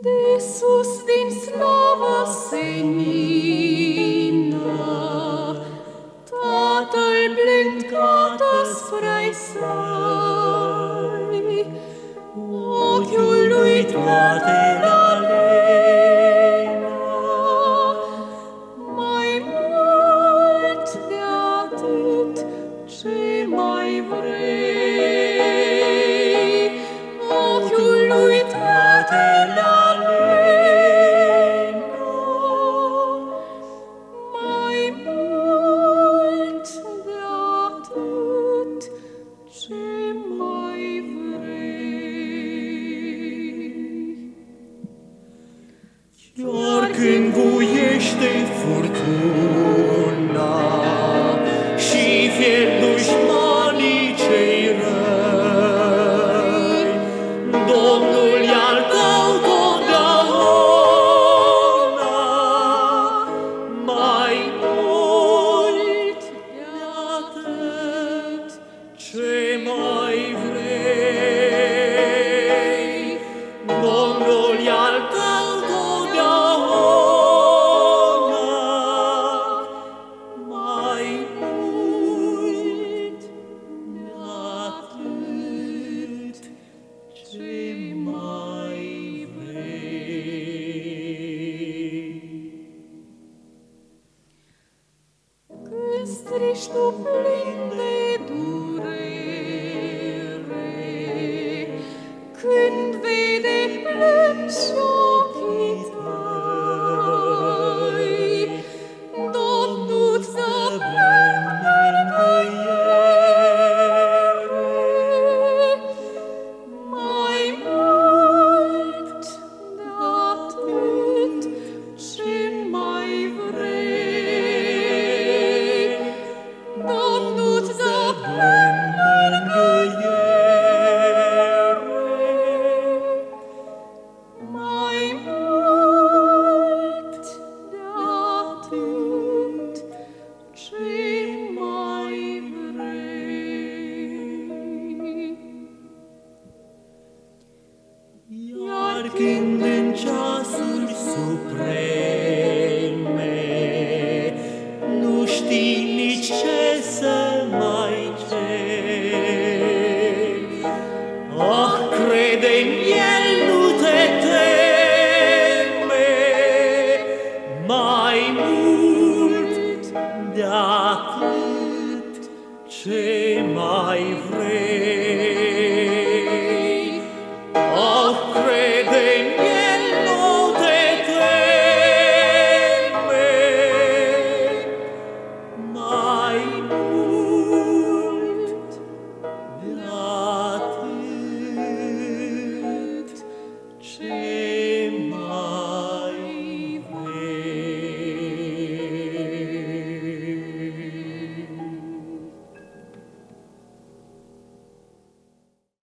De sus din slavă senină, Tatăl blând gata spre săi, Ochiul lui toate Iar când buiește furtuna, ești tu plin de Shema Ivrei